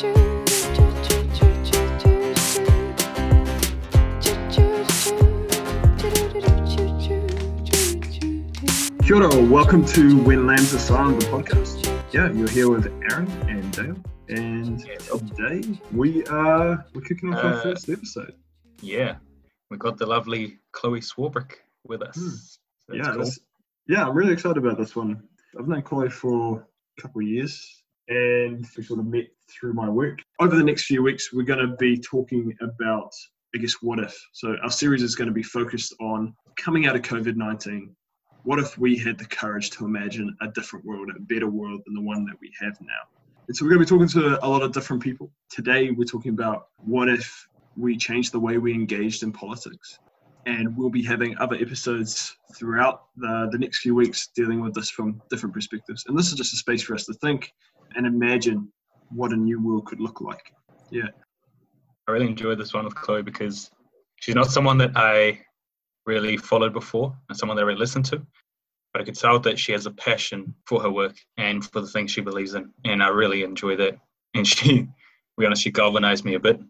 Kia ora, welcome to When Lambs Are Silent, the podcast. Yeah, you're here with Aaron and Dale, and today we are we're kicking off our Uh, first episode. Yeah, we got the lovely Chloe Swarbrick with us. Hmm. So yeah, cool. yeah, I'm really excited about this one. I've known Chloe for a couple of years, and we sort of met through my work. Over the next few weeks, we're going to be talking about, I guess, what if. So our series is going to be focused on coming out of COVID 19. What if we had the courage to imagine a different world, a better world than the one that we have now? And so we're going to be talking to a lot of different people. Today, we're talking about what if we changed the way we engaged in politics and we'll be having other episodes throughout the, the next few weeks dealing with this from different perspectives. And this is just a space for us to think and imagine what a new world could look like. Yeah. I really enjoyed this one with Chloe because she's not someone that I really followed before and someone that I really listened to. But I could tell that she has a passion for her work and for the things she believes in. And I really enjoy that. And she, to be honest, she galvanized me a bit.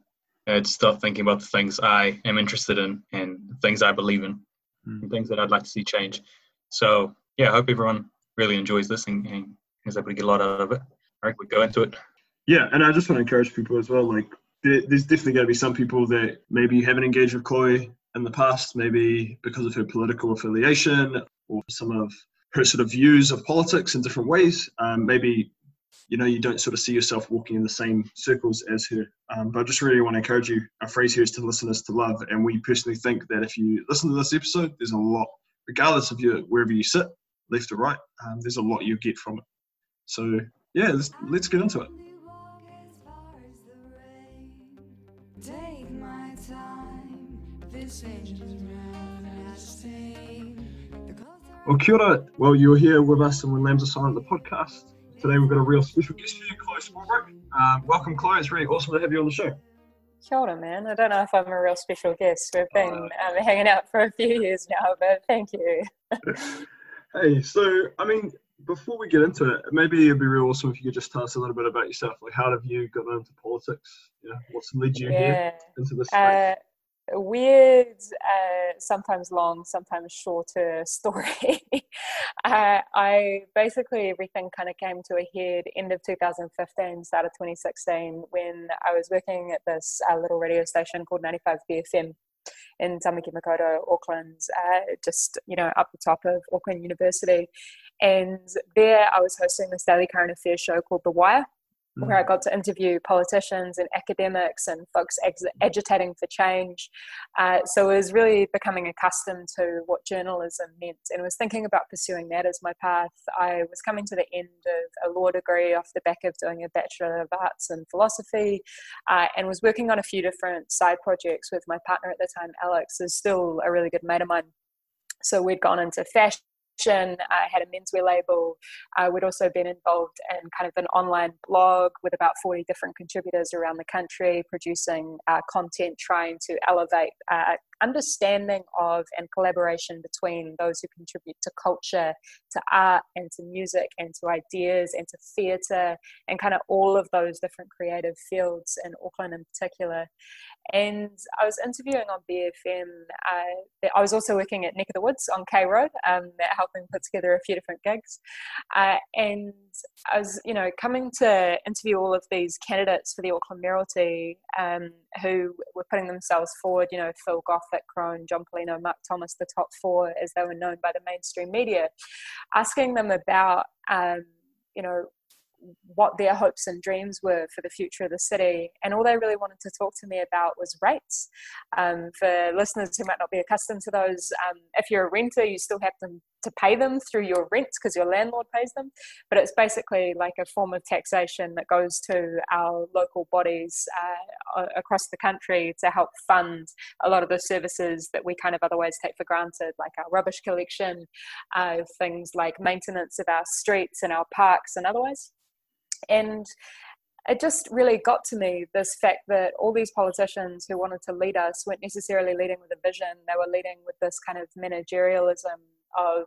I to start thinking about the things I am interested in and things I believe in Mm. and things that I'd like to see change. So, yeah, I hope everyone really enjoys this and, and is able to get a lot out of it. All right, we go into it. Yeah. And I just want to encourage people as well. Like, there, there's definitely going to be some people that maybe haven't engaged with Chloe in the past, maybe because of her political affiliation or some of her sort of views of politics in different ways. Um, maybe you know you don't sort of see yourself walking in the same circles as her. Um, but I just really want to encourage you. Our phrase here is to listen is to love, and we personally think that if you listen to this episode, there's a lot, regardless of your wherever you sit, left or right. Um, there's a lot you get from it. So yeah, let's, let's get into it. Well, kia ora. Well, you're here with us and when Lambs Are Silent, the podcast. Today we've got a real special guest for you, Chloe Swarbrick. Um, welcome, Chloe. It's really awesome to have you on the show. Kia ora, man. I don't know if I'm a real special guest. We've been um, hanging out for a few years now, but thank you. Hey, so I mean, before we get into it, maybe it'd be real awesome if you could just tell us a little bit about yourself. Like, how have you gotten into politics? You know, what's led you here into this? space? Uh, weird, uh, sometimes long, sometimes shorter story. uh, I basically everything kind of came to a head end of 2015, start of 2016, when I was working at this uh, little radio station called 95 BFM in Tamaki Makaurau, Auckland, uh, just you know up the top of Auckland University. And there, I was hosting this daily current affairs show called The Wire, where I got to interview politicians and academics and folks ex- agitating for change. Uh, so I was really becoming accustomed to what journalism meant and was thinking about pursuing that as my path. I was coming to the end of a law degree off the back of doing a Bachelor of Arts in Philosophy uh, and was working on a few different side projects with my partner at the time, Alex, who's still a really good mate of mine. So we'd gone into fashion. I had a menswear label. Uh, we'd also been involved in kind of an online blog with about 40 different contributors around the country, producing uh, content trying to elevate uh, understanding of and collaboration between those who contribute to culture, to art, and to music, and to ideas, and to theatre, and kind of all of those different creative fields in Auckland in particular. And I was interviewing on BFM. Uh, I was also working at Neck of the Woods on K Road, um, helping put together a few different gigs. Uh, and I was, you know, coming to interview all of these candidates for the Auckland Mayoralty um, who were putting themselves forward, you know, Phil Goff, Vic Crone, John Palino, Mark Thomas, the top four as they were known by the mainstream media, asking them about, um, you know, what their hopes and dreams were for the future of the city. And all they really wanted to talk to me about was rates. Um, for listeners who might not be accustomed to those, um, if you're a renter, you still have to, to pay them through your rents because your landlord pays them. But it's basically like a form of taxation that goes to our local bodies uh, across the country to help fund a lot of the services that we kind of otherwise take for granted, like our rubbish collection, uh, things like maintenance of our streets and our parks and otherwise and it just really got to me this fact that all these politicians who wanted to lead us weren't necessarily leading with a vision. They were leading with this kind of managerialism of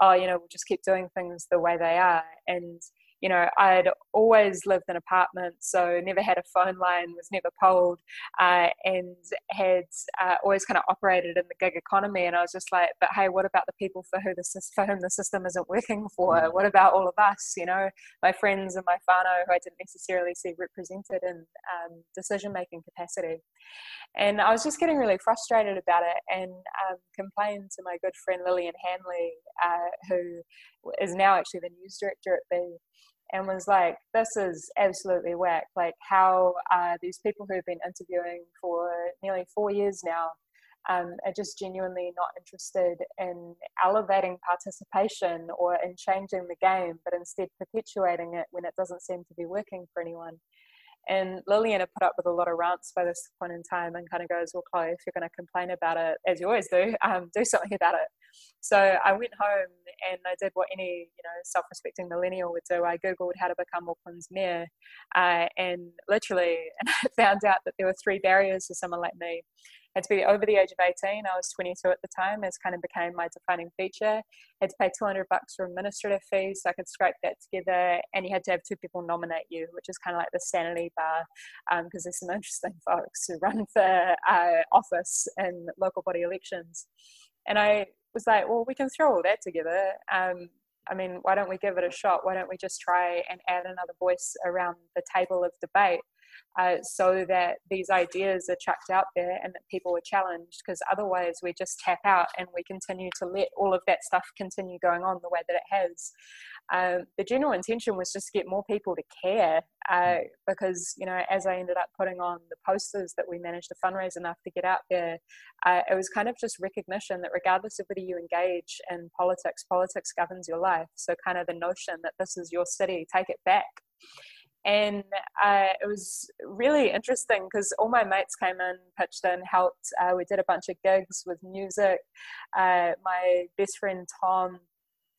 oh you know we'll just keep doing things the way they are. And you know, I'd always lived in apartments, so never had a phone line, was never polled, uh, and had uh, always kind of operated in the gig economy. And I was just like, but hey, what about the people for who the for whom the system isn't working for? Mm. What about all of us? You know, my friends and my whānau who I didn't necessarily see represented in um, decision making capacity. And I was just getting really frustrated about it and um, complained to my good friend Lillian Hanly, uh, who is now actually the news director at B, and was like, This is absolutely whack. Like, how are these people who've been interviewing for nearly four years now um, are just genuinely not interested in elevating participation or in changing the game, but instead perpetuating it when it doesn't seem to be working for anyone? And Lillian had put up with a lot of rants by this point in time and kind of goes, Well, Chloe, if you're going to complain about it, as you always do, um, do something about it. So I went home and I did what any you know self-respecting millennial would do. I googled how to become Auckland's mayor, uh, and literally, and I found out that there were three barriers for someone like me. Had to be over the age of 18. I was 22 at the time, as kind of became my defining feature. Had to pay 200 bucks for administrative fees, so I could scrape that together. And you had to have two people nominate you, which is kind of like the sanity bar, because um, there's some interesting folks who run for uh, office in local body elections. And I was like, well, we can throw all that together. Um, I mean, why don't we give it a shot? Why don't we just try and add another voice around the table of debate? uh, so that these ideas are chucked out there and that people are challenged because otherwise we just tap out and we continue to let all of that stuff continue going on the way that it has. Um, the general intention was just to get more people to care uh, because, you know, as I ended up putting on the posters that we managed to fundraise enough to get out there, uh, it was kind of just recognition that regardless of whether you engage in politics, politics governs your life. So, kind of the notion that this is your city, take it back and uh, it was really interesting because all my mates came in, pitched in, helped. Uh, we did a bunch of gigs with music. Uh, my best friend Tom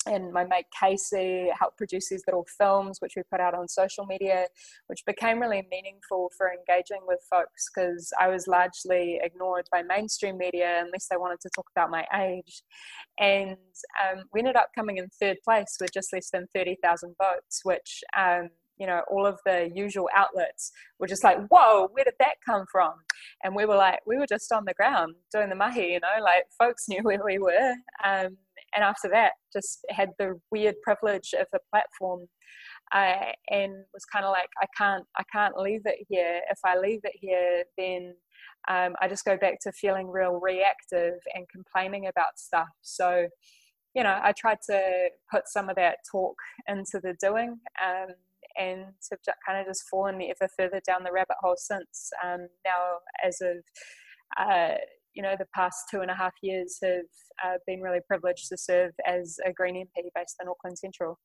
and my mate Casey helped produce these little films, which we put out on social media, which became really meaningful for engaging with folks because I was largely ignored by mainstream media unless they wanted to talk about my age. And um, we ended up coming in third place with just less than 30,000 votes, which um, you know, all of the usual outlets were just like, whoa, where did that come from? And we were like, we were just on the ground doing the mahi, you know, like folks knew where we were. Um, and after that, just had the weird privilege of the platform. Uh, and was kind of like, I can't, I can't leave it here. If I leave it here, then um, I just go back to feeling real reactive and complaining about stuff. So, you know, I tried to put some of that talk into the doing. Um, and have kind of just fallen ever further down the rabbit hole since. Um, now, as of uh, you know, the past two and a half years have uh, been really privileged to serve as a Green MP based in Auckland Central.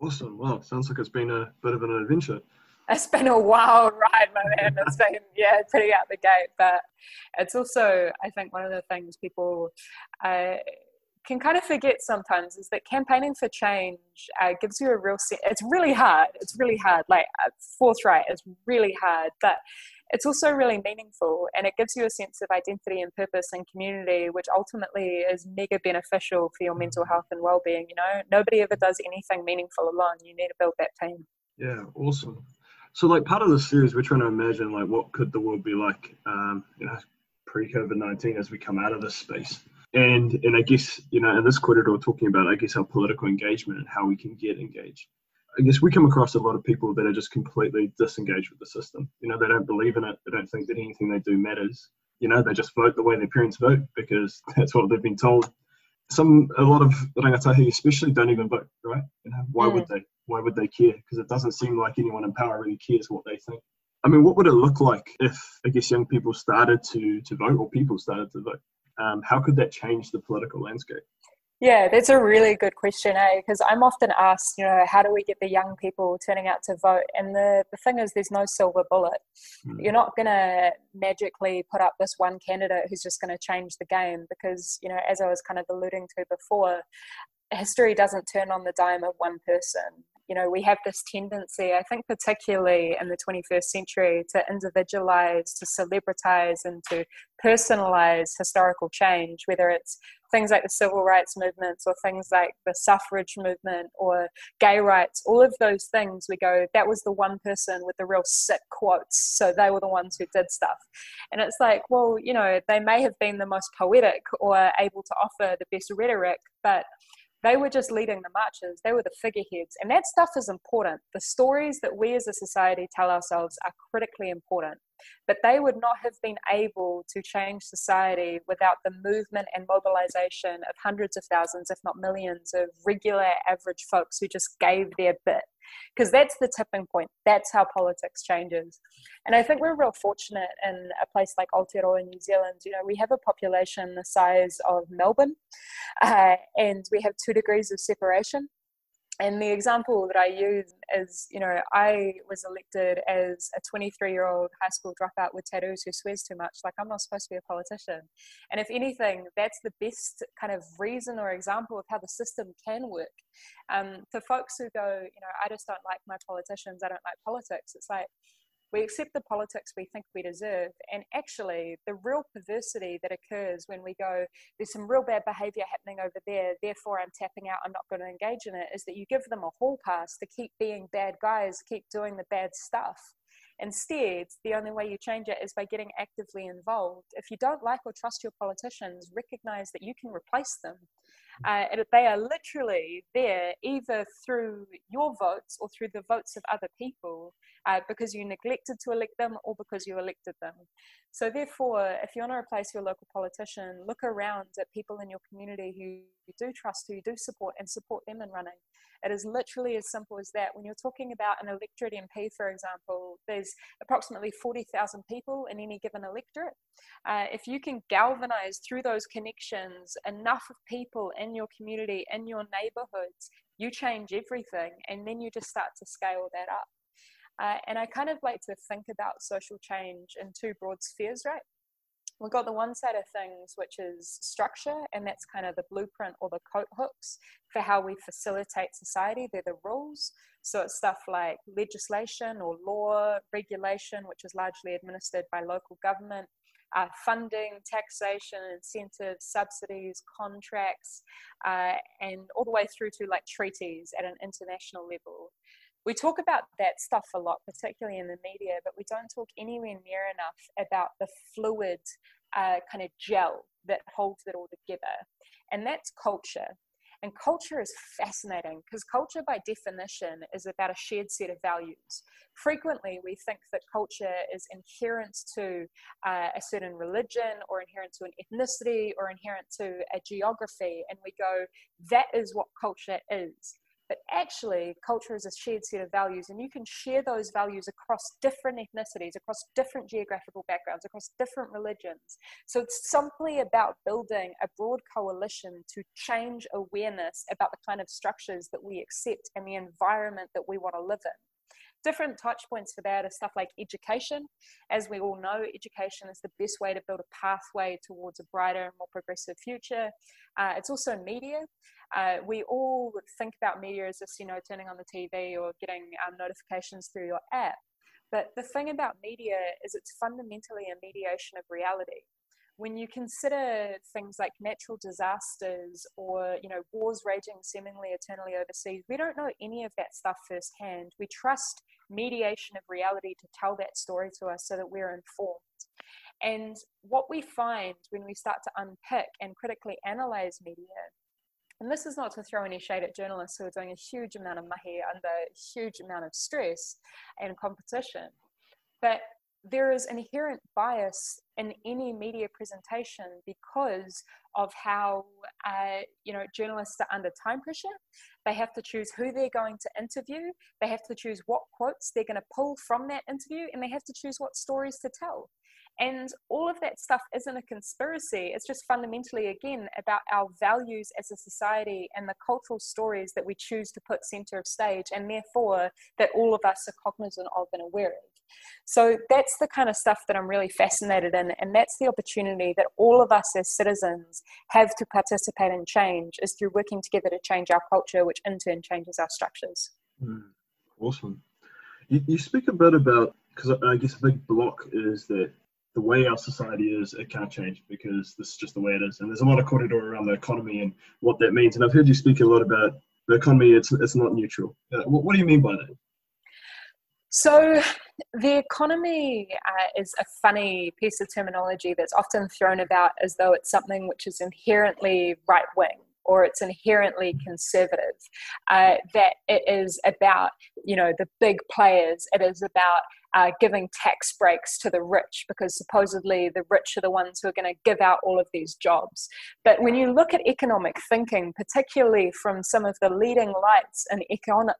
Awesome. Well, sounds like it's been a bit of an adventure. It's been a wild ride, my man. It's been, yeah, pretty out the gate. But it's also, I think, one of the things people uh, can kind of forget sometimes is that campaigning for change uh, gives you a real sense. It's really hard. It's really hard. Like uh, forthright, it's really hard, but it's also really meaningful and it gives you a sense of identity and purpose and community, which ultimately is mega beneficial for your mental health and well-being. You know, nobody ever does anything meaningful alone. You need to build that team. Yeah, awesome. So, like part of the series, we're trying to imagine like what could the world be like, um, you know, pre COVID nineteen as we come out of this space and and I guess you know in this kōrero talking about I guess our political engagement and how we can get engaged. I guess we come across a lot of people that are just completely disengaged with the system. You know, they don't believe in it. They don't think that anything they do matters. You know, they just vote the way their parents vote because that's what they've been told. Some a lot of rangatahi especially don't even vote, right? You know, why would they? Why would they care? Because it doesn't seem like anyone in power really cares what they think. I mean, what would it look like if I guess young people started to to vote or people started to vote? um, how could that change the political landscape? Yeah, that's a really good question, eh? Because I'm often asked, you know, how do we get the young people turning out to vote? And the, the thing is, there's no silver bullet. Mm. You're not going to magically put up this one candidate who's just going to change the game because, you know, as I was kind of alluding to before, history doesn't turn on the dime of one person you know, we have this tendency, I think, particularly in the 21st century, to individualize, to celebritize, and to personalize historical change, whether it's things like the civil rights movements or things like the suffrage movement or gay rights, all of those things, we go, that was the one person with the real sick quotes. So they were the ones who did stuff. And it's like, well, you know, they may have been the most poetic or able to offer the best rhetoric, but they were just leading the marches. They were the figureheads. And that stuff is important. The stories that we as a society tell ourselves are critically important. But they would not have been able to change society without the movement and mobilization of hundreds of thousands, if not millions, of regular average folks who just gave their bit because that's the tipping point. That's how politics changes. And I think we're real fortunate in a place like Aotearoa, in New Zealand. You know, we have a population the size of Melbourne, uh, and we have two degrees of separation. And the example that I use is, you know, I was elected as a 23 year old high school dropout with tattoos who swears too much. Like, I'm not supposed to be a politician. And if anything, that's the best kind of reason or example of how the system can work. Um, for folks who go, you know, I just don't like my politicians, I don't like politics, it's like, we accept the politics we think we deserve. And actually, the real perversity that occurs when we go, there's some real bad behavior happening over there, therefore I'm tapping out, I'm not going to engage in it, is that you give them a hall pass to keep being bad guys, keep doing the bad stuff. Instead, the only way you change it is by getting actively involved. If you don't like or trust your politicians, recognize that you can replace them. Uh, they are literally there either through your votes or through the votes of other people uh, because you neglected to elect them or because you elected them. So, therefore, if you want to replace your local politician, look around at people in your community who you do trust, who you do support, and support them in running. It is literally as simple as that. When you're talking about an electorate MP, for example, there's approximately 40,000 people in any given electorate. Uh, if you can galvanize through those connections enough of people in your community, in your neighborhoods, you change everything, and then you just start to scale that up. Uh, and I kind of like to think about social change in two broad spheres, right? We've got the one side of things, which is structure, and that's kind of the blueprint or the coat hooks for how we facilitate society. They're the rules. So it's stuff like legislation or law, regulation, which is largely administered by local government, uh, funding, taxation, incentives, subsidies, contracts, uh, and all the way through to like treaties at an international level we talk about that stuff a lot, particularly in the media, but we don't talk anywhere near enough about the fluid uh, kind of gel that holds it all together. And that's culture. And culture is fascinating because culture, by definition, is about a shared set of values. Frequently, we think that culture is inherent to uh, a certain religion or inherent to an ethnicity or inherent to a geography, and we go, that is what culture is. But actually, culture is a shared set of values, and you can share those values across different ethnicities, across different geographical backgrounds, across different religions. So it's simply about building a broad coalition to change awareness about the kind of structures that we accept and the environment that we want to live in different touch points for that are stuff like education. As we all know, education is the best way to build a pathway towards a brighter and more progressive future. Uh, it's also media. Uh, we all think about media as just, you know, turning on the TV or getting um, notifications through your app. But the thing about media is it's fundamentally a mediation of reality when you consider things like natural disasters or you know wars raging seemingly eternally overseas we don't know any of that stuff firsthand we trust mediation of reality to tell that story to us so that we're informed. And what we find when we start to unpick and critically analyze media and this is not to throw any shade at journalists who are doing a huge amount of mahi under huge amount of stress and competition but there is inherent bias in any media presentation because of how uh, you know journalists are under time pressure they have to choose who they're going to interview they have to choose what quotes they're going to pull from that interview and they have to choose what stories to tell and all of that stuff isn't a conspiracy. It's just fundamentally, again, about our values as a society and the cultural stories that we choose to put center of stage, and therefore that all of us are cognizant of and aware of. So that's the kind of stuff that I'm really fascinated in, and that's the opportunity that all of us as citizens have to participate in change is through working together to change our culture, which in turn changes our structures. Mm, awesome. You, you speak a bit about because I guess a big block is that the way our society is, it can't change because this is just the way it is. And there's a lot of kōrero around the economy and what that means. And I've heard you speak a lot about the economy. It's it's not neutral. Uh, what, what do you mean by that? So, the economy uh, is a funny piece of terminology that's often thrown about as though it's something which is inherently right wing or it's inherently conservative. Uh, that it is about, you know, the big players. It is about uh, giving tax breaks to the rich because supposedly the rich are the ones who are going to give out all of these jobs. But when you look at economic thinking, particularly from some of the leading lights in econ-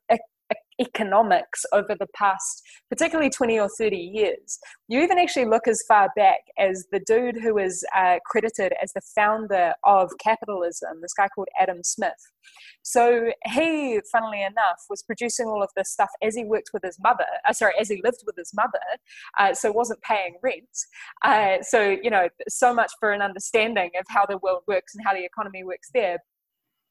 economics over the past, particularly 20 or 30 years. You even actually look as far back as the dude who is uh, credited as the founder of capitalism, this guy called Adam Smith. So he, funnily enough, was producing all of this stuff as he worked with his mother, uh, sorry, as he lived with his mother, uh, so wasn't paying rent. Uh, so, you know, so much for an understanding of how the world works and how the economy works there.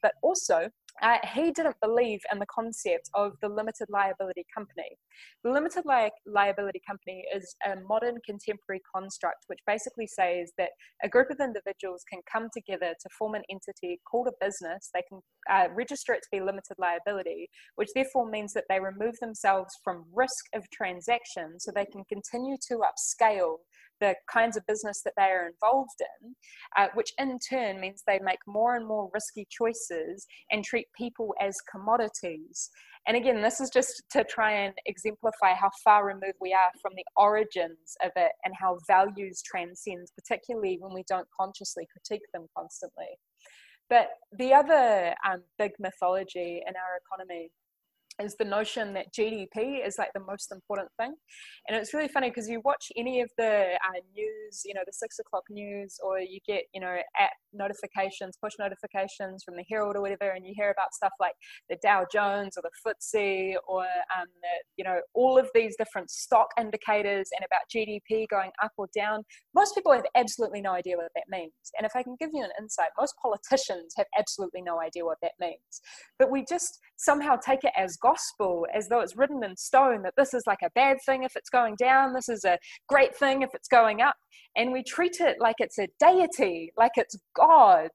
But also, uh, he didn't believe in the concept of the limited liability company. The limited li- liability company is a modern contemporary construct which basically says that a group of individuals can come together to form an entity called a business. They can uh, register it to be limited liability, which therefore means that they remove themselves from risk of transaction so they can continue to upscale the kinds of business that they are involved in, uh, which in turn means they make more and more risky choices and treat people as commodities. And again, this is just to try and exemplify how far removed we are from the origins of it and how values transcend, particularly when we don't consciously critique them constantly. But the other um, big mythology in our economy is the notion that GDP is like the most important thing. And it's really funny because you watch any of the uh, news, you know, the six o'clock news, or you get, you know, app notifications, push notifications from the Herald or whatever, and you hear about stuff like the Dow Jones or the FTSE or, um, the, you know, all of these different stock indicators and about GDP going up or down. Most people have absolutely no idea what that means. And if I can give you an insight, most politicians have absolutely no idea what that means. But we just somehow take it as gospel as though it's written in stone that this is like a bad thing if it's going down, this is a great thing if it's going up. And we treat it like it's a deity, like it's God.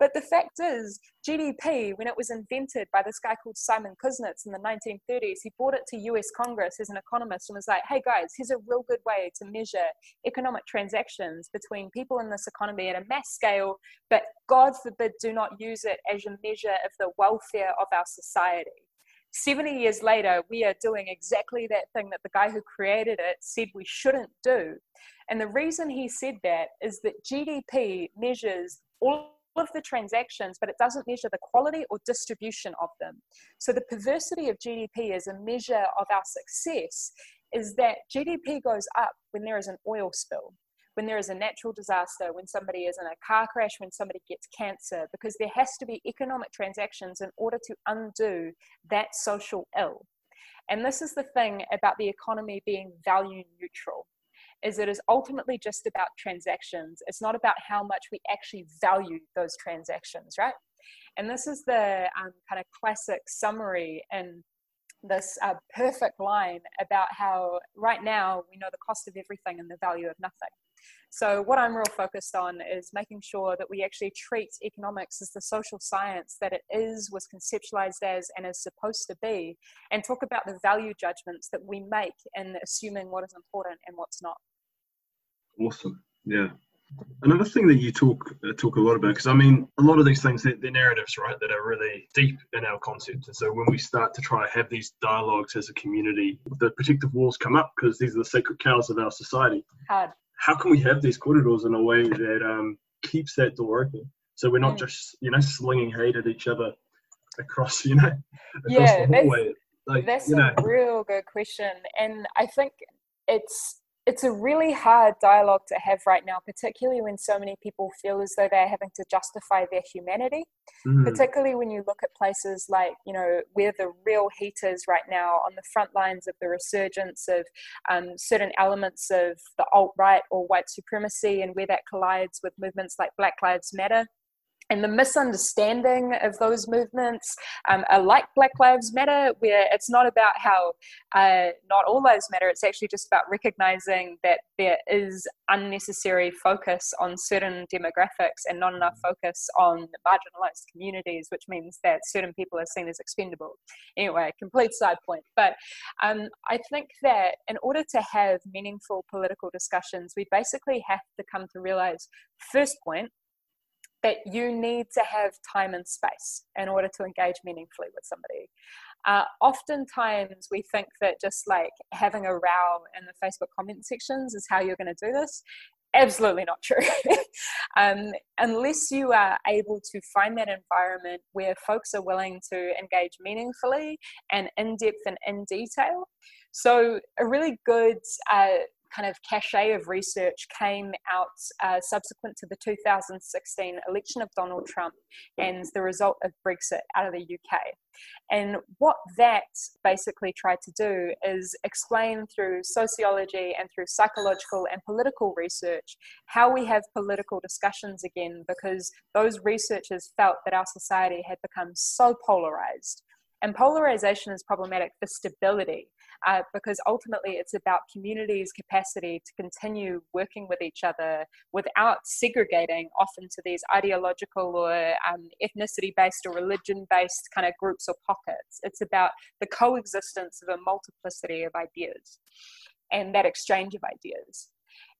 But the fact is, GDP, when it was invented by this guy called Simon Kuznets in the 1930s, he brought it to US Congress as an economist and was like, hey guys, here's a real good way to measure economic transactions between people in this economy at a mass scale, but God forbid, do not use it as a measure of the welfare of our society. 70 years later, we are doing exactly that thing that the guy who created it said we shouldn't do. And the reason he said that is that GDP measures all of the transactions, but it doesn't measure the quality or distribution of them. So the perversity of GDP as a measure of our success is that GDP goes up when there is an oil spill when there is a natural disaster, when somebody is in a car crash, when somebody gets cancer, because there has to be economic transactions in order to undo that social ill. And this is the thing about the economy being value neutral is it is ultimately just about transactions. It's not about how much we actually value those transactions, right? And this is the um, kind of classic summary in this uh, perfect line about how right now we know the cost of everything and the value of nothing. So, what I'm real focused on is making sure that we actually treat economics as the social science that it is, was conceptualized as, and is supposed to be, and talk about the value judgments that we make in assuming what is important and what's not. Awesome. Yeah. Another thing that you talk uh, talk a lot about, because I mean, a lot of these things, they're, they're, narratives, right, that are really deep in our concept. And so when we start to try to have these dialogues as a community, the protective walls come up because these are the sacred cows of our society. Hard how can we have these kōreros in a way that um, keeps that door open? So we're not mm. just you know slinging hate at each other across you know across yeah, the hallway. That's, like, that's you know. a real good question, and I think it's it's a really hard dialogue to have right now, particularly when so many people feel as though they're having to justify their humanity. Mm. Particularly when you look at places like, you know, where the real heat is right now on the front lines of the resurgence of um, certain elements of the alt right or white supremacy, and where that collides with movements like Black Lives Matter and the misunderstanding of those movements um, are like Black Lives Matter, where it's not about how uh, not all lives matter, it's actually just about recognizing that there is unnecessary focus on certain demographics and not enough focus on marginalized communities, which means that certain people are seen as expendable. Anyway, complete side point. But um, I think that in order to have meaningful political discussions, we basically have to come to realize first point that you need to have time and space in order to engage meaningfully with somebody. Uh, oftentimes, we think that just like having a row in the Facebook comment sections is how you're going to do this. Absolutely not true. um, unless you are able to find that environment where folks are willing to engage meaningfully and in depth and in detail. So, a really good uh, kind of cachet of research came out uh, subsequent to the 2016 election of Donald Trump and the result of Brexit out of the UK. And what that basically tried to do is explain through sociology and through psychological and political research how we have political discussions again, because those researchers felt that our society had become so polarized. And polarization is problematic for stability uh, because ultimately it's about communities' capacity to continue working with each other without segregating off into these ideological or um, ethnicity based or religion based kind of groups or pockets. It's about the coexistence of a multiplicity of ideas and that exchange of ideas.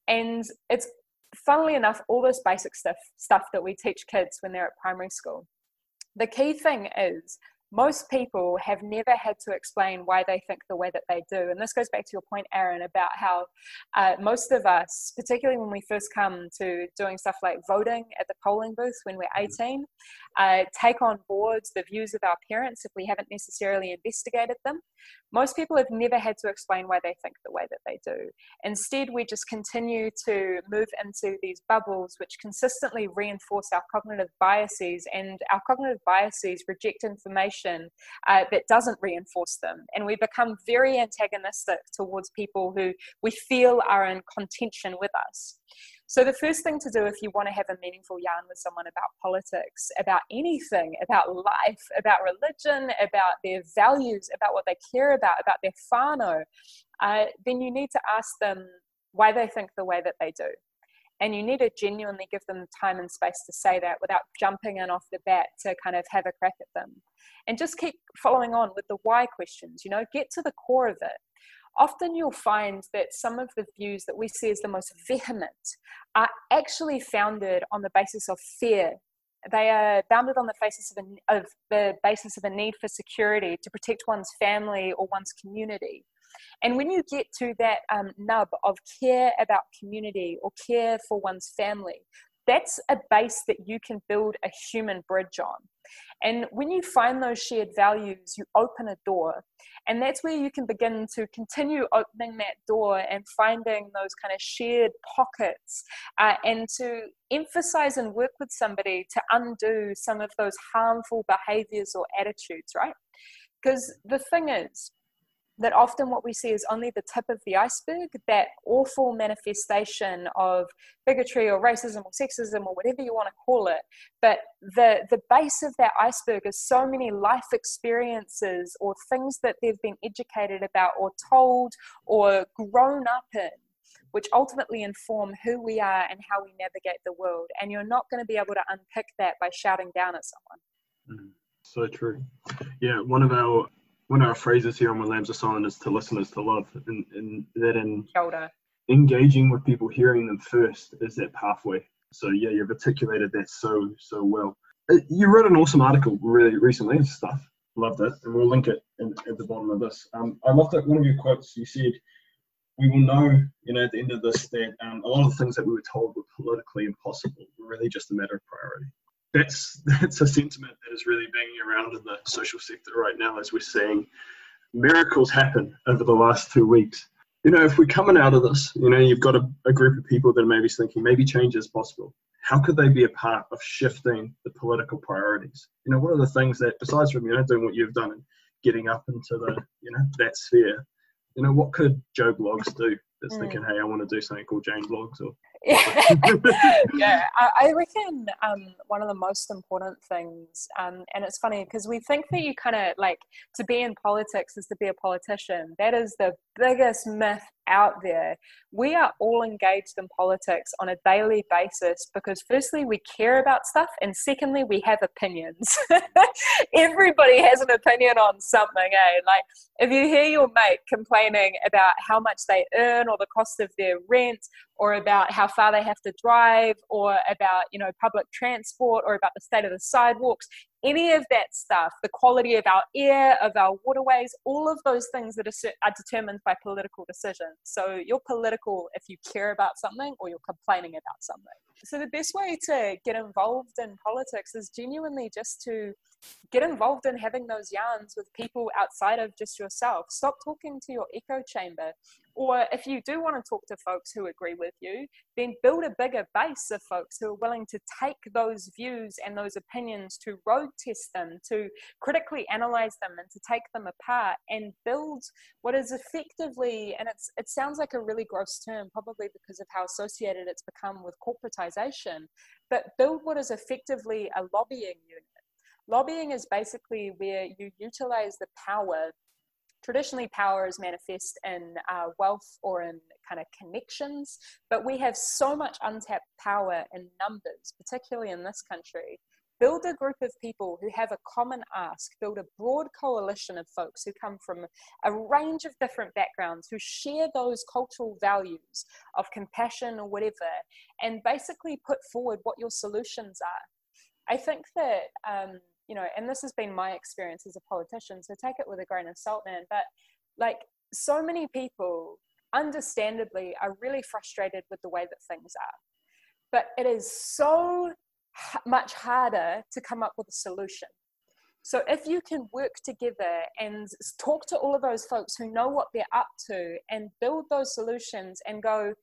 And it's funnily enough, all this basic stuff stuff that we teach kids when they're at primary school. The key thing is most people have never had to explain why they think the way that they do. And this goes back to your point, Aaron, about how uh, most of us, particularly when we first come to doing stuff like voting at the polling booth when we're mm-hmm. 18, uh, take on board the views of our parents if we haven't necessarily investigated them. Most people have never had to explain why they think the way that they do. Instead, we just continue to move into these bubbles which consistently reinforce our cognitive biases, and our cognitive biases reject information uh, that doesn't reinforce them. And we become very antagonistic towards people who we feel are in contention with us. So, the first thing to do if you want to have a meaningful yarn with someone about politics, about anything, about life, about religion, about their values, about what they care about, about their whānau, uh, then you need to ask them why they think the way that they do. And you need to genuinely give them the time and space to say that without jumping in off the bat to kind of have a crack at them. And just keep following on with the why questions, you know, get to the core of it often you'll find that some of the views that we see as the most vehement are actually founded on the basis of fear. They are founded on the basis of, a, of the basis of a need for security to protect one's family or one's community. And when you get to that um, nub of care about community or care for one's family, that's a base that you can build a human bridge on. And when you find those shared values, you open a door. And that's where you can begin to continue opening that door and finding those kind of shared pockets uh, and to emphasize and work with somebody to undo some of those harmful behaviors or attitudes, right? Because the thing is, that often what we see is only the tip of the iceberg, that awful manifestation of bigotry or racism or sexism or whatever you want to call it. But the, the base of that iceberg is so many life experiences or things that they've been educated about or told or grown up in which ultimately inform who we are and how we navigate the world. And you're not going to be able to unpick that by shouting down at someone. Mm, so true. Yeah, one of our one of our phrases here on When Lambs Are Silent is to listen is to love, and, and that in Shoulder. engaging with people, hearing them first is that pathway. So yeah, you've articulated that so so well. Uh, you wrote an awesome article really recently and stuff. Loved it, and we'll link it in, at the bottom of this. Um, I loved that one of your quotes. You said, "We will know, you know, at the end of this that um, a lot of the things that we were told were politically impossible were really just a matter of priority." That's that's a sentiment that is really banging around in the social sector right now as we're seeing miracles happen over the last two weeks. You know, if we're coming out of this, you know, you've got a, a group of people that are maybe thinking maybe change is possible. How could they be a part of shifting the political priorities? You know, what are the things that, besides from you know doing what you've done and getting up into the you know that sphere, you know, what could Joe Bloggs do that's Mm. thinking, hey, I want to do something called Jane Bloggs or yeah, I, I reckon um, one of the most important things, um, and it's funny because we think that you kind of like to be in politics is to be a politician. That is the biggest myth out there. We are all engaged in politics on a daily basis because, firstly, we care about stuff, and secondly, we have opinions. Everybody has an opinion on something, eh? Like, if you hear your mate complaining about how much they earn or the cost of their rent, or about how far they have to drive or about you know public transport or about the state of the sidewalks any of that stuff the quality of our air of our waterways all of those things that are, are determined by political decisions. So you're political if you care about something or you're complaining about something. So the best way to get involved in politics is genuinely just to get involved in having those yarns with people outside of just yourself. Stop talking to your echo chamber or if you do want to talk to folks who agree with you, then build a bigger base of folks who are willing to take those views and those opinions to road test them, to critically analyze them and to take them apart and build what is effectively, and it's, it sounds like a really gross term, probably because of how associated it's become with corporatization, but build what is effectively a lobbying unit. Lobbying is basically where you utilize the power traditionally power is manifest in uh, wealth or in kind of connections but we have so much untapped power in numbers particularly in this country. Build a group of people who have a common ask. Build a broad coalition of folks who come from a range of different backgrounds who share those cultural values of compassion or whatever and basically put forward what your solutions are. I think that um, you know, and this has been my experience as a politician, so take it with a grain of salt, man. But like so many people, understandably, are really frustrated with the way that things are. But it is so much harder to come up with a solution. So if you can work together and talk to all of those folks who know what they're up to and build those solutions and go,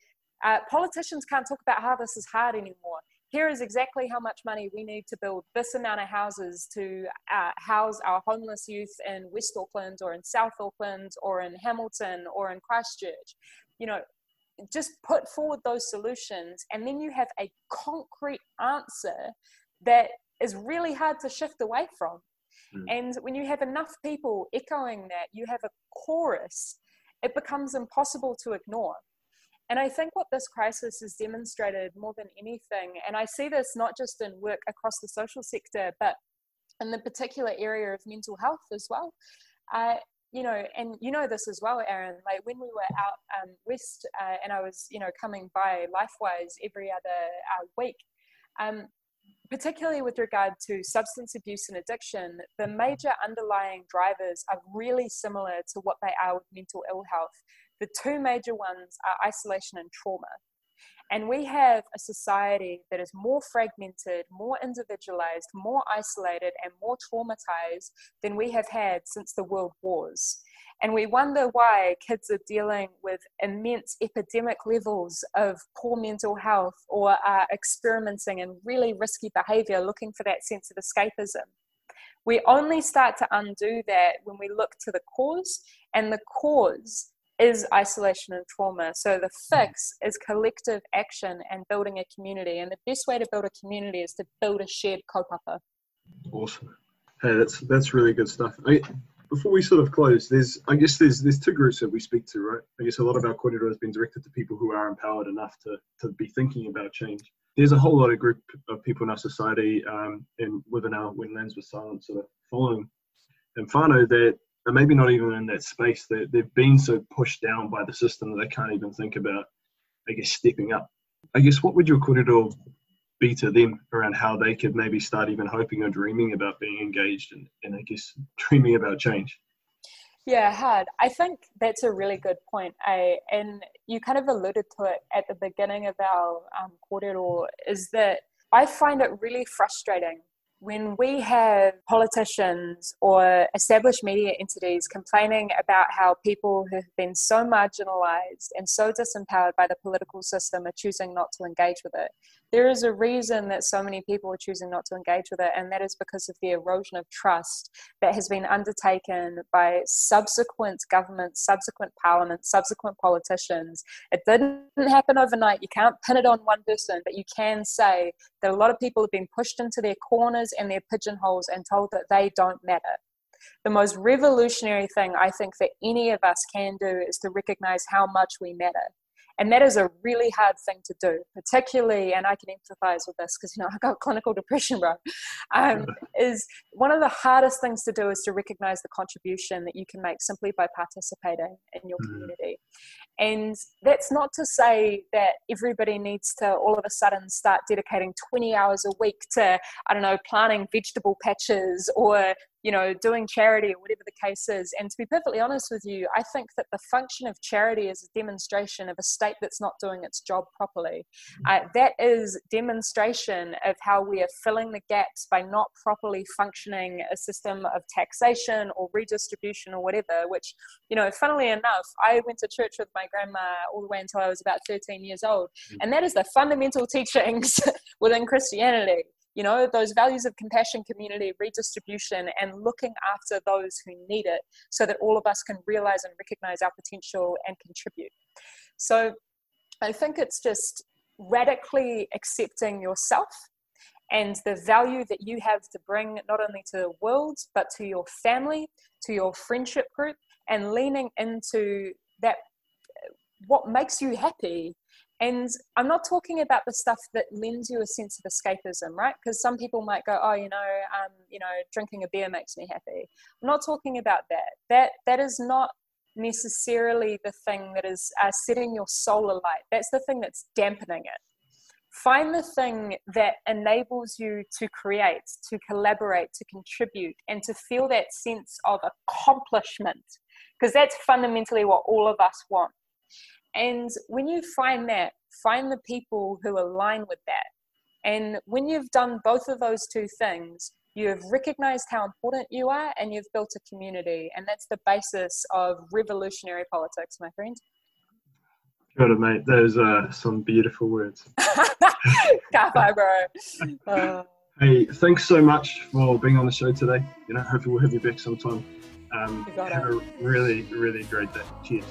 uh, politicians can't talk about how this is hard anymore here is exactly how much money we need to build this amount of houses to uh, house our homeless youth in West Auckland or in South Auckland or in Hamilton or in Christchurch. You know, just put forward those solutions and then you have a concrete answer that is really hard to shift away from. Mm. And when you have enough people echoing that, you have a chorus, it becomes impossible to ignore. And I think what this crisis has demonstrated more than anything, and I see this not just in work across the social sector, but in the particular area of mental health as well. Uh, you know, and you know this as well, Aaron. Like when we were out um, west, uh, and I was, you know, coming by LifeWise every other uh, week. Um, particularly with regard to substance abuse and addiction, the major underlying drivers are really similar to what they are with mental ill health. The two major ones are isolation and trauma. And we have a society that is more fragmented, more individualized, more isolated, and more traumatized than we have had since the world wars. And we wonder why kids are dealing with immense epidemic levels of poor mental health or are experimenting in really risky behavior looking for that sense of escapism. We only start to undo that when we look to the cause, and the cause is isolation and trauma. So the fix is collective action and building a community. And the best way to build a community is to build a shared kaupapa. Awesome. Hey, that's that's really good stuff. I, before we sort of close, there's I guess there's there's two groups that we speak to, right? I guess a lot of our kōrero has been directed to people who are empowered enough to to be thinking about change. There's a whole lot of group of people in our society um, and within our when Lambs Are Silent sort of following and whānau that are maybe not even in that space. They, they've been so pushed down by the system that they can't even think about, I guess, stepping up. I guess what would your kōrero be to them around how they could maybe start even hoping or dreaming about being engaged and, and I guess dreaming about change? Yeah, hard. I think that's a really good point. I, and you kind of alluded to it at the beginning of our um, kōrero, is that I find it really frustrating when we have politicians or established media entities complaining about how people who have been so marginalized and so disempowered by the political system are choosing not to engage with it. There is a reason that so many people are choosing not to engage with it, and that is because of the erosion of trust that has been undertaken by subsequent governments, subsequent parliaments, subsequent politicians. It didn't happen overnight. You can't pin it on one person, but you can say that a lot of people have been pushed into their corners and their pigeonholes and told that they don't matter. The most revolutionary thing I think that any of us can do is to recognize how much we matter and that is a really hard thing to do, particularly, and I can empathize with this because, you know, I got clinical depression, bro. Um, is one of the hardest things to do is to recognize the contribution that you can make simply by participating in your mm-hmm. community. And that's not to say that everybody needs to all of a sudden start dedicating 20 hours a week to, I don't know, planting vegetable patches or you know, doing charity or whatever the case is. And to be perfectly honest with you, I think that the function of charity is a demonstration of a state that's not doing its job properly. Uh, that is demonstration of how we are filling the gaps by not properly functioning a system of taxation or redistribution or whatever. Which, you know, funnily enough, I went to church with my grandma all the way until I was about 13 years old, mm. and that is the fundamental teachings within Christianity you know those values of compassion community redistribution and looking after those who need it so that all of us can realize and recognize our potential and contribute. So i think it's just radically accepting yourself and the value that you have to bring not only to the world but to your family to your friendship group and leaning into that what makes you happy and I'm not talking about the stuff that lends you a sense of escapism, right? Because some people might go, oh, you know, um, you know, drinking a beer makes me happy. I'm not talking about that. That that is not necessarily the thing that is uh, setting your soul alight. That's the thing that's dampening it. Find the thing that enables you to create, to collaborate, to contribute, and to feel that sense of accomplishment. Because that's fundamentally what all of us want and when you find that, find the people who align with that. And when you've done both of those two things, you have recognized how important you are and you've built a community. And that's the basis of revolutionary politics, my friend. Got it, mate. Those are some beautiful words. Ka pai, bro. Uh, hey, thanks so much for being on the show today. You know, hopefully we'll have you back sometime. Um, have it. a really, really great day. Cheers.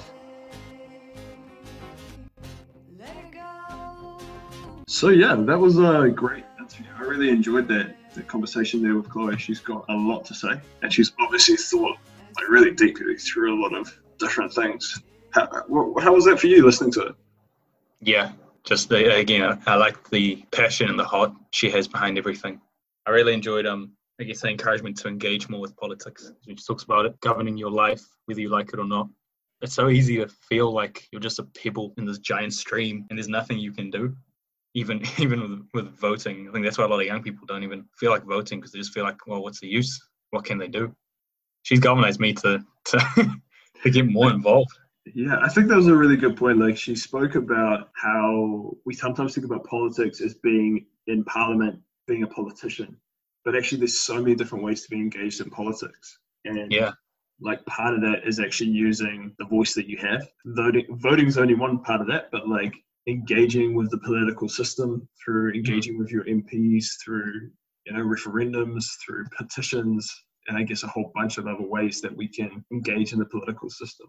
So yeah, that was a great interview. I really enjoyed that, that conversation there with Chloe. She's got a lot to say, and she's obviously thought like really deeply through a lot of different things. How, how was that for you listening to it? Yeah, just the, again, I like the passion and the heart she has behind everything. I really enjoyed um I guess the encouragement to engage more with politics. She talks about it governing your life, whether you like it or not. It's so easy to feel like you're just a pebble in this giant stream and there's nothing you can do even even with, with voting. I think that's why a lot of young people don't even feel like voting because they just feel like, well, what's the use? What can they do? She's galvanized me to to, to get more involved. Yeah, I think that was a really good point. Like she spoke about how we sometimes think about politics as being in parliament, being a politician, but actually there's so many different ways to be engaged in politics. And yeah, like part of that is actually using the voice that you have. Voting voting is only one part of that, but like engaging with the political system through engaging with your MPs through you know referendums through petitions and I guess a whole bunch of other ways that we can engage in the political system.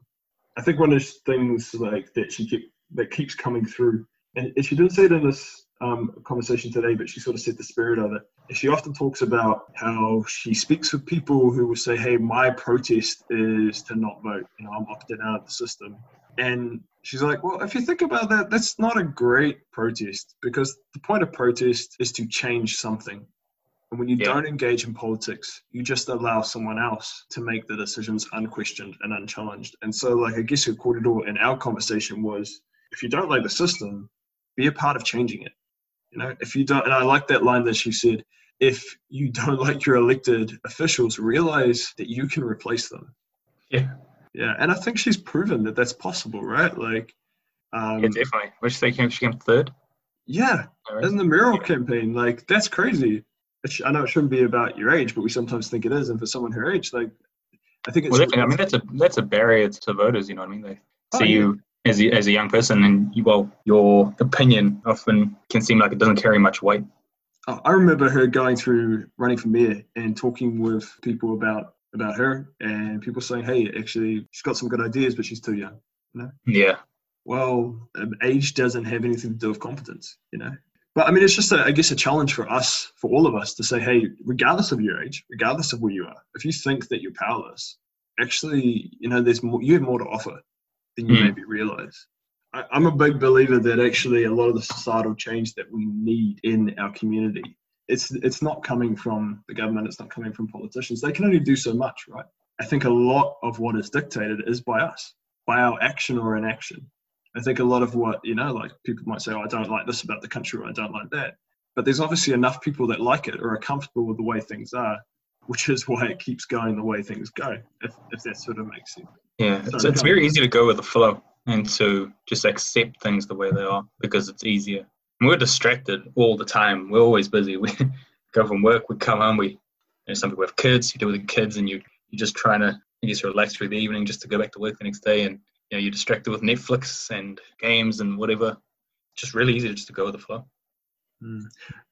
I think one of the things like that she keep, that keeps coming through, and she didn't say it in this um, conversation today, but she sort of said the spirit of it. She often talks about how she speaks with people who will say, "Hey, my protest is to not vote. You know, I'm opting out of the system." And she's like, well, if you think about that, that's not a great protest because the point of protest is to change something. And when you yeah. don't engage in politics, you just allow someone else to make the decisions unquestioned and unchallenged. And so, like, I guess your kōrero in our conversation was if you don't like the system, be a part of changing it. You know, if you don't, and I like that line that she said, if you don't like your elected officials, realize that you can replace them. Yeah. Yeah, and I think she's proven that that's possible, right? Like, um, yeah, definitely. Which they came, she came third. Yeah, in the mural yeah. campaign, like that's crazy. I know it shouldn't be about your age, but we sometimes think it is. And for someone her age, like, I think it's. Well, I mean, that's a that's a barrier to voters. You know what I mean? They oh, see yeah. you as a, as a young person, and you, well, your opinion often can seem like it doesn't carry much weight. I I remember her going through running for mayor and talking with people about about her, and people saying, "Hey, actually, she's got some good ideas, but she's too young." You know? Yeah, Well, um, age doesn't have anything to do with competence, you know. But I mean, it's just, a, I guess, a challenge for us, for all of us, to say, "Hey, regardless of your age, regardless of where you are, if you think that you're powerless, actually, you know, there's more. You have more to offer than you Mm. maybe realize." I, I'm a big believer that actually a lot of the societal change that we need in our community it's it's not coming from the government it's not coming from politicians. They can only do so much right? I think a lot of what is dictated is by us by our action or inaction. I think a lot of what you know like people might say oh, i don't like this about the country or i don't like that. But there's obviously enough people that like it or are comfortable with the way things are which is why it keeps going the way things go if, if that sort of makes sense. Yeah. It's, Sorry, it's very easy to go with the flow and to just accept things the way they are because it's easier. And we're distracted all the time. We're always busy. We go from work, we come home, we you know, some people have kids, you deal with the kids, and you you're just trying to I guess relax through the evening just to go back to work the next day, and you know you're distracted with Netflix and games and whatever. Just really easy just to go with the flow. Mm.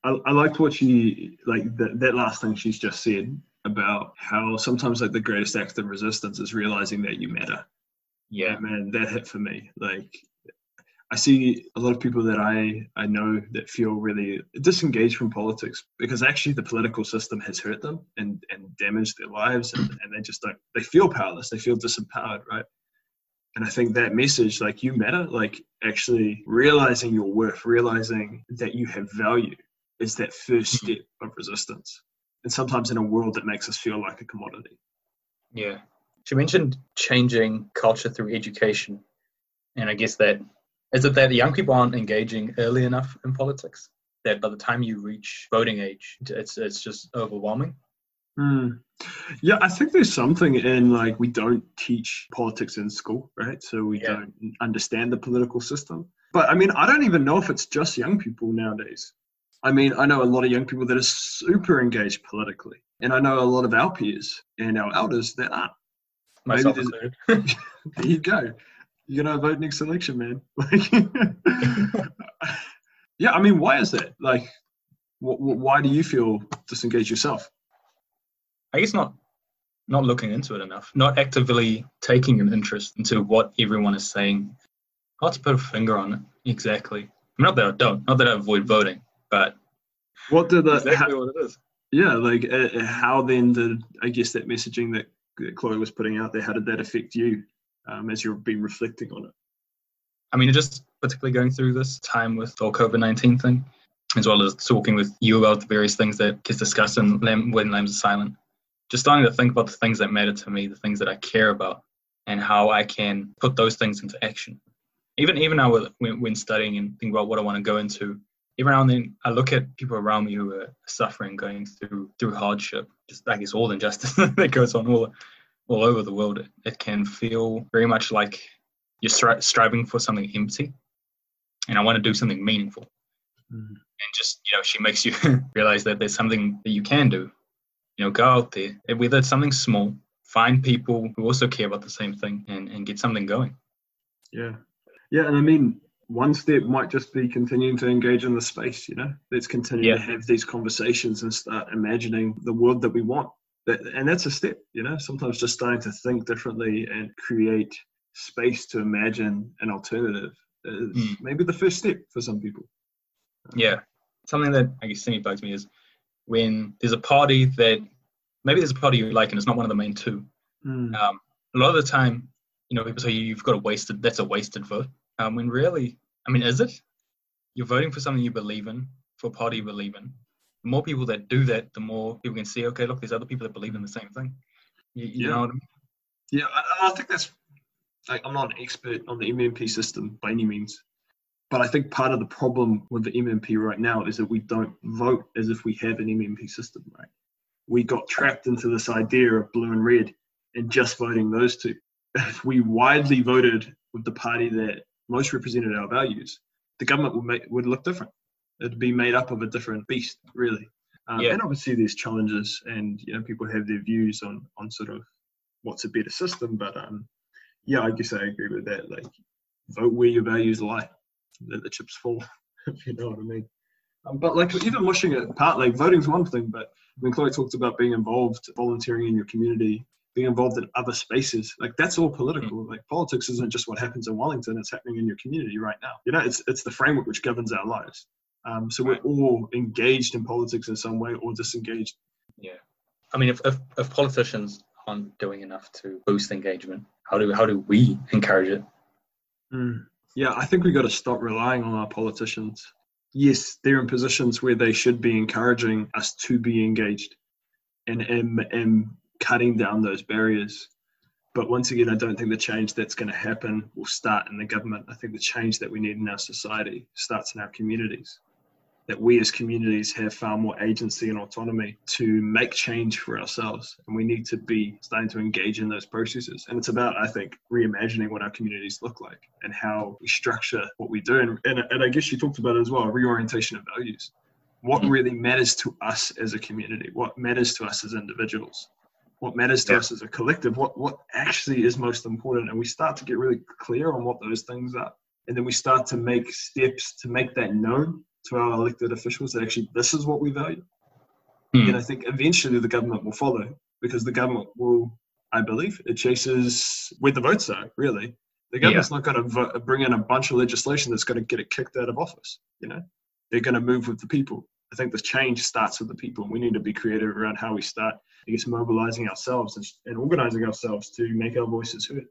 I, I liked what she like that that last thing she's just said about how sometimes like the greatest act of resistance is realizing that you matter. Yeah, man, that hit for me. Like I see a lot of people that I I know that feel really disengaged from politics because actually the political system has hurt them and and damaged their lives and, and they just don't they feel powerless they feel disempowered right? And I think that message like you matter like actually realizing your worth realizing that you have value is that first mm-hmm. step of resistance. And sometimes in a world that makes us feel like a commodity. Yeah. She mentioned changing culture through education, and I guess that is it that young people aren't engaging early enough in politics. That by the time you reach voting age, it's it's just overwhelming. Hmm. Yeah, I think there's something in like we don't teach politics in school, right? So we Yeah. don't understand the political system. But I mean, I don't even know if it's just young people nowadays. I mean, I know a lot of young people that are super engaged politically, and I know a lot of our peers and our elders that aren't. Myself included. There you go. You're gonna vote next election, man. Like, yeah, I mean, why is that? Like, wh- wh- why do you feel disengaged yourself? I guess not not looking into it enough, not actively taking an interest into what everyone is saying. Hard to put a finger on it exactly. Not that I don't, not that I avoid voting, but What did that? exactly what it is. Yeah, like uh, how then did I guess that messaging that, that Chloe was putting out there? How did that affect you um, as you've been reflecting on it? I mean, just particularly going through this time with the COVID 19 thing, as well as talking with you about the various things that gets discussed in Lam- When Lambs Are Silent. Just starting to think about the things that matter to me, the things that I care about, and how I can put those things into action. Even even now, when, when studying and thinking about what I want to go into, every now and then I look at people around me who are suffering, going through through hardship, just I guess all injustice that goes on all all over the world. It, it can feel very much like you're stri- striving for something empty and i want to do something meaningful Mm. and just you know she makes you realize that there's something that you can do you know go out there whether it's something small find people who also care about the same thing and, and get something going Yeah, yeah, and I mean, one step might just be continuing to engage in the space. You know, let's continue to have these conversations and start imagining the world that we want. That, and that's a step. You know, sometimes just starting to think differently and create space to imagine an alternative is Mm. maybe the first step for some people. yeah something that i guess semi bugs me is when there's a party that maybe there's a party you like and it's not one of the main two Mm. um, a lot of the time, you know, people say you've got a wasted, that's a wasted vote. Um, when really, I mean, is it? You're voting for something you believe in, for a party you believe in. The more people that do that, the more people can see, okay, look, there's other people that believe in the same thing. You, you Yeah. know what I mean? Yeah, I, I think that's. Like, I'm not an expert on the MMP system by any means, but I think part of the problem with the MMP right now is that we don't vote as if we have an MMP system. Right? We got trapped into this idea of blue and red and just voting those two. If we widely voted with the party that most represented our values, the government would make would look different. It'd be made up of a different beast, really. Um, Yeah. And obviously, there's challenges, and you know, people have their views on on sort of what's a better system. But um, yeah, I guess I agree with that. Like, vote where your values lie. Let the chips fall, if you know what I mean. Um, but like even mushing it apart, like voting's one thing, but when Chloe talked about being involved, volunteering in your community, being involved in other spaces, like that's all political. Like politics isn't just what happens in Wellington; it's happening in your community right now. You know, it's it's the framework which governs our lives. Um, so we're all engaged in politics in some way or disengaged. Yeah. I mean, if, if, if politicians aren't doing enough to boost engagement, how do how do we encourage it? Mm. Yeah, I think we've got to stop relying on our politicians. Yes, they're in positions where they should be encouraging us to be engaged and, and, and cutting down those barriers. But once again, I don't think the change that's going to happen will start in the government. I think the change that we need in our society starts in our communities that we as communities have far more agency and autonomy to make change for ourselves. And we need to be starting to engage in those processes. And it's about, I think, reimagining what our communities look like and how we structure what we do. And, and, and I guess you talked about it as well reorientation of values. What Mhm. really matters to us as a community? What matters to us as individuals? What matters to Yeah. us as a collective? What, what actually is most important? And we start to get really clear on what those things are. And then we start to make steps to make that known to our elected officials that actually this is what we value. Hmm. And I think eventually the government will follow because the government will, I believe, it chases where the votes are, really. The government's not going to vo- bring in a bunch of legislation that's going to get it kicked out of office. You know, they're going to move with the people. I think the change starts with the people, and we need to be creative around how we start, I guess, mobilizing ourselves and, and organizing ourselves to make our voices heard.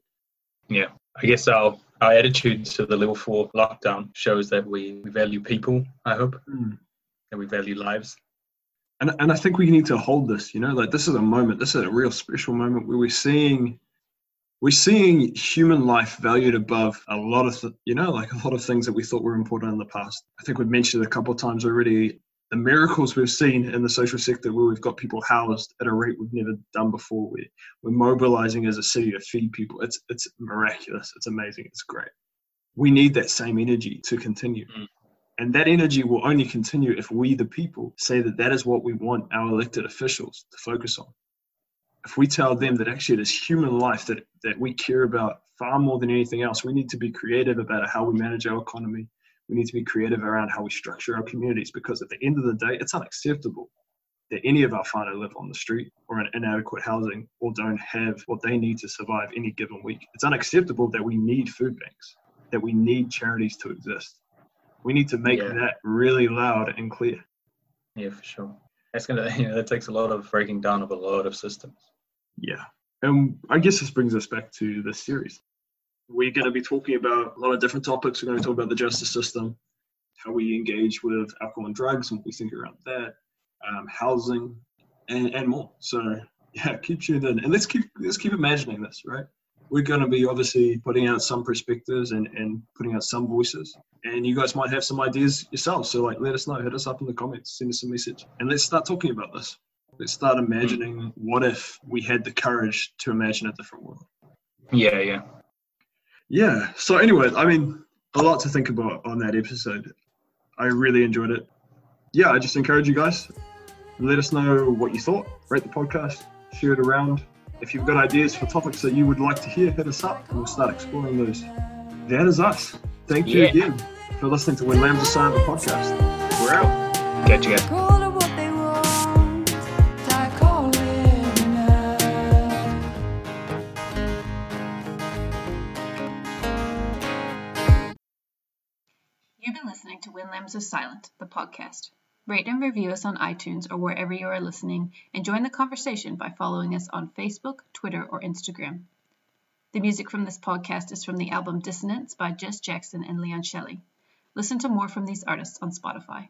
Yeah. I guess our, our attitude to the level four lockdown shows that we, we value people, I hope, Mm. and we value lives. and and I think we need to hold this. You know, like this is a moment. This is a real special moment where we're seeing we're seeing human life valued above a lot of th- you know like a lot of things that we thought were important in the past. I think we've mentioned it a couple of times already. The miracles we've seen in the social sector, where we've got people housed at a rate we've never done before. We we're mobilizing as a city to feed people. It's it's miraculous. It's amazing. It's great. We need that same energy to continue. Mm. And that energy will only continue if we, the people, say that that is what we want our elected officials to focus on. If we tell them that actually it is human life that, that we care about far more than anything else, we need to be creative about how we manage our economy. We need to be creative around how we structure our communities because at the end of the day, it's unacceptable that any of our whānau live on the street or in inadequate housing or don't have what they need to survive any given week. It's unacceptable that we need food banks, that we need charities to exist. We need to make Yeah. that really loud and clear. Yeah, for sure. That's gonna you know, that takes a lot of breaking down of a lot of systems. Yeah. And I guess this brings us back to this series. We're going to be talking about a lot of different topics. We're going to talk about the justice system, how we engage with alcohol and drugs, and what we think around that, um, housing, and, and more. So yeah, keep tuned in, and let's keep let's keep imagining this. Right, we're going to be obviously putting out some perspectives and and putting out some voices, and you guys might have some ideas yourselves. So like, let us know, hit us up in the comments, send us a message, and let's start talking about this. Let's start imagining what if we had the courage to imagine a different world. Yeah, yeah. Yeah. So anyway, I mean, a lot to think about on that episode. I really enjoyed it. Yeah, I just encourage you guys. Let us know what you thought. Rate the podcast, share it around. If you've got ideas for topics that you would like to hear, hit us up and we'll start exploring those. That is us. Thank you Yeah. again for listening to When Lambs Are Silent the podcast. We're out. Catch you guys. When Lambs Are Silent, the podcast. Rate and review us on iTunes or wherever you are listening, and join the conversation by following us on Facebook, Twitter, or Instagram. The music from this podcast is from the album Dissonance by Jess Jackson and Leon Shelley. Listen to more from these artists on Spotify.